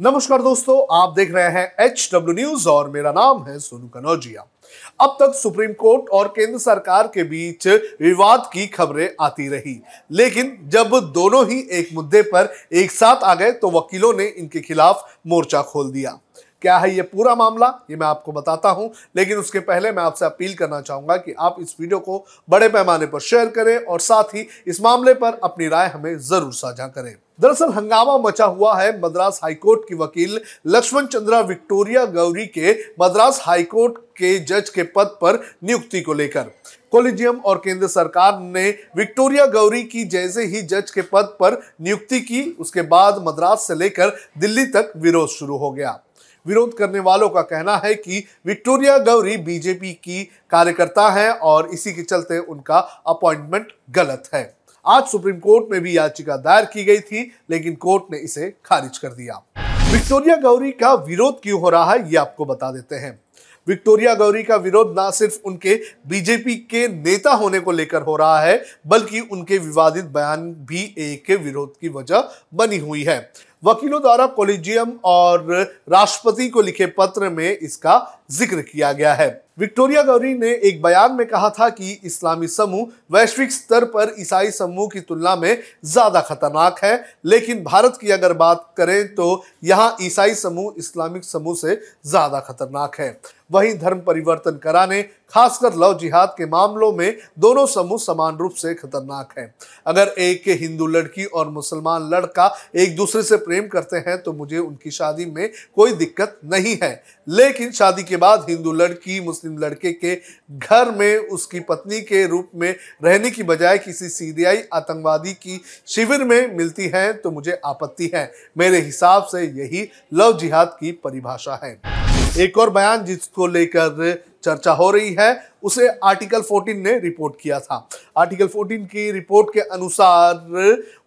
नमस्कार दोस्तों, आप देख रहे हैं एच डब्ल्यू न्यूज़ और मेरा नाम है सोनू कनौजिया अब तक सुप्रीम कोर्ट और केंद्र सरकार के बीच विवाद की खबरें आती रही। लेकिन जब दोनों ही एक मुद्दे पर एक साथ आ गए तो वकीलों ने इनके खिलाफ मोर्चा खोल दिया। क्या है ये पूरा मामला, ये मैं आपको बताता हूँ, लेकिन उसके पहले मैं आपसे अपील करना चाहूँगा कि आप इस वीडियो को बड़े पैमाने पर शेयर करें और साथ ही इस मामले पर अपनी राय हमें ज़रूर साझा करें। दरअसल हंगामा मचा हुआ है मद्रास हाईकोर्ट की वकील लक्ष्मण चंद्रा विक्टोरिया गौरी के मद्रास हाईकोर्ट के जज के पद पर नियुक्ति को लेकर। कोलिजियम और केंद्र सरकार ने विक्टोरिया गौरी की जैसे ही जज के पद पर नियुक्ति की, उसके बाद मद्रास से लेकर दिल्ली तक विरोध शुरू हो गया। विरोध करने वालों का कहना है कि विक्टोरिया गौरी बीजेपी की कार्यकर्ता है और इसी के चलते उनका अपॉइंटमेंट गलत है। आज सुप्रीम कोर्ट में भी याचिका दायर की गई थी, लेकिन कोर्ट ने इसे खारिज कर दिया। विक्टोरिया गौरी का विरोध क्यों हो रहा है, ये आपको बता देते हैं। विक्टोरिया गौरी का विरोध ना सिर्फ़ उनके बीजेपी के नेता होने को लेकर हो रहा है, बल्कि उनके विवादित बयान भी एक विरोध की वजह बनी हुई है। वकीलों द्वारा कोलिजियम और राष्ट्रपति को लिखे पत्र में इसका ज़िक्र किया गया है। विक्टोरिया गौरी ने एक बयान में कहा था कि इस्लामी समूह वैश्विक स्तर पर ईसाई समूह की तुलना में ज़्यादा खतरनाक है, लेकिन भारत की अगर बात करें तो यहाँ ईसाई समूह इस्लामिक समूह से ज़्यादा खतरनाक है। वहीं धर्म परिवर्तन कराने, खासकर लव जिहाद के मामलों में दोनों समूह समान रूप से खतरनाक हैं। अगर एक हिंदू लड़की और मुसलमान लड़का एक दूसरे से प्रेम करते हैं तो मुझे उनकी शादी में कोई दिक्कत नहीं है। लेकिन शादी के बाद हिंदू लड़की, मुस्लिम लड़के के घर में उसकी पत्नी के रूप में रहने की बजाय किसी सीरियाई आतंकवादी की शिविर में मिलती है तो मुझे आपत्ति है। मेरे हिसाब से यही लव जिहाद की परिभाषा है। एक और बयान जिसको लेकर चर्चा हो रही है, उसे आर्टिकल 14 ने रिपोर्ट किया था। आर्टिकल 14 की रिपोर्ट के अनुसार,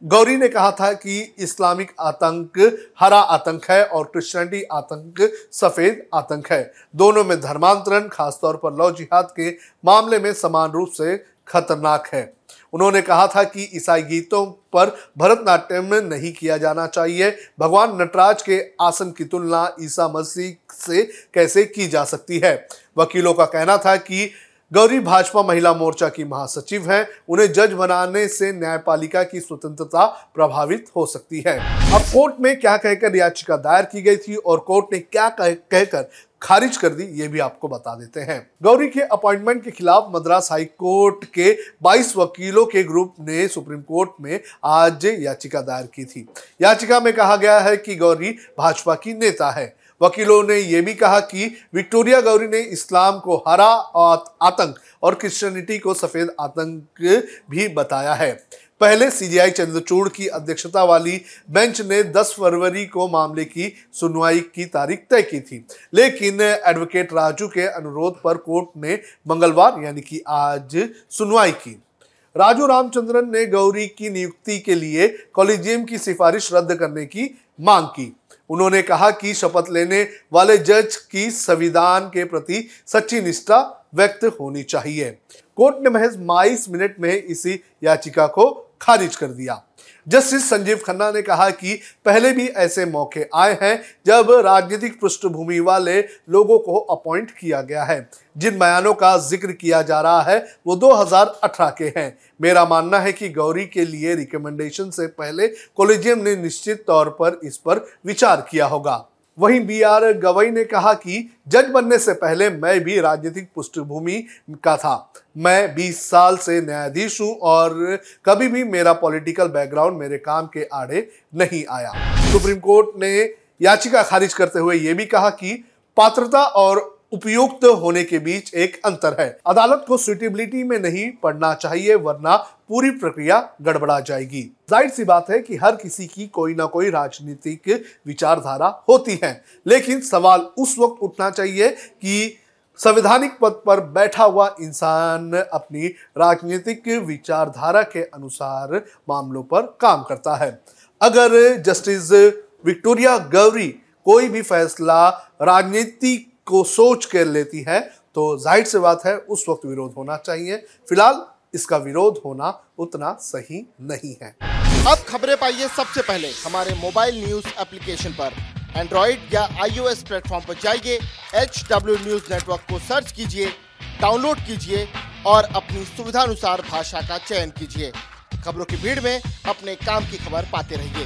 गौरी ने कहा था कि इस्लामिक आतंक, हरा आतंक है और क्रिश्चियनिटी आतंक, सफ़ेद आतंक है। दोनों में धर्मांतरण, खासतौर पर लव जिहाद के मामले में समान रूप से खतरनाक है। उन्होंने कहा था कि ईसाई गीतों पर भरतनाट्यम नहीं किया जाना चाहिए। भगवान नटराज के आसन की तुलना ईसा मसीह से कैसे की जा सकती है? वकीलों का कहना था कि गौरी भाजपा महिला मोर्चा की महासचिव हैं। उन्हें जज बनाने से न्यायपालिका की स्वतंत्रता प्रभावित हो सकती है। अब कोर्ट में क्या कहकर याचिका दायर की गई थी और कोर्ट ने क्या कह, कहकर खारिज कर दी ये भी आपको बता देते हैं। गौरी के अपॉइंटमेंट के खिलाफ मद्रास हाई कोर्ट के 22 वकीलों के ग्रुप ने सुप्रीम कोर्ट में आज याचिका दायर की थी। याचिका में कहा गया है कि गौरी भाजपा की नेता है। वकीलों ने यह भी कहा कि विक्टोरिया गौरी ने इस्लाम को हरा आतंक और क्रिश्चियनिटी को सफ़ेद आतंक भी बताया है। पहले सीजीआई चंद्रचूड़ की अध्यक्षता वाली बेंच ने 10 फरवरी को मामले की सुनवाई की तारीख तय की थी। लेकिन एडवोकेट राजू के अनुरोध पर कोर्ट ने मंगलवार, यानी कि आज, सुनवाई की। राजू रामचंद्रन ने गौरी की नियुक्ति के लिए कॉलेजियम की सिफारिश रद्द करने की मांग की। उन्होंने कहा कि शपथ लेने वाले जज की संविधान के प्रति सच्ची निष्ठा व्यक्त होनी चाहिए। कोर्ट ने महज बाईस मिनट में इसी याचिका को खारिज कर दिया। जस्टिस संजीव खन्ना ने कहा कि पहले भी ऐसे मौके आए हैं जब राजनीतिक पृष्ठभूमि वाले लोगों को अपॉइंट किया गया है। जिन बयानों का ज़िक्र किया जा रहा है, वो 2018 के हैं। मेरा मानना है कि गौरी के लिए रिकमेंडेशन से पहले कॉलेजियम ने निश्चित तौर पर इस पर विचार किया होगा। वहीं बी आर गवई ने कहा कि जज बनने से पहले मैं भी राजनीतिक पृष्ठभूमि का था। मैं 20 साल से न्यायाधीश हूँ और कभी भी मेरा पॉलिटिकल बैकग्राउंड मेरे काम के आड़े नहीं आया। सुप्रीम कोर्ट ने याचिका खारिज करते हुए यह भी कहा कि पात्रता और उपयुक्त होने के बीच एक अंतर है। अदालत को सुटेबिलिटी में नहीं पढ़ना चाहिए, वरना पूरी प्रक्रिया गड़बड़ा जाएगी। ज़ाहिर सी बात है कि हर किसी की कोई ना कोई राजनीतिक विचारधारा होती है, लेकिन सवाल उस वक्त उठना चाहिए कि संवैधानिक पद पर बैठा हुआ इंसान अपनी राजनीतिक विचारधारा के अनुसार मामलों पर काम करता है। अगर जस्टिस विक्टोरिया गौरी कोई भी फैसला राजनीति को सोच कर लेती है तो ज़ाहिर सी बात है, उस वक्त विरोध होना चाहिए। फ़िलहाल इसका विरोध होना उतना सही नहीं है। अब खबरें पाइए सबसे पहले। हमारे मोबाइल न्यूज़ एप्लीकेशन पर। एंड्रॉइड या आईओएस प्लेटफॉर्म पर जाइए एच डब्ल्यू न्यूज़ नेटवर्क को सर्च कीजिए, डाउनलोड कीजिए और अपनी सुविधानुसार भाषा का चयन कीजिए। खबरों की भीड़ में अपने काम की खबर पाते रहिए।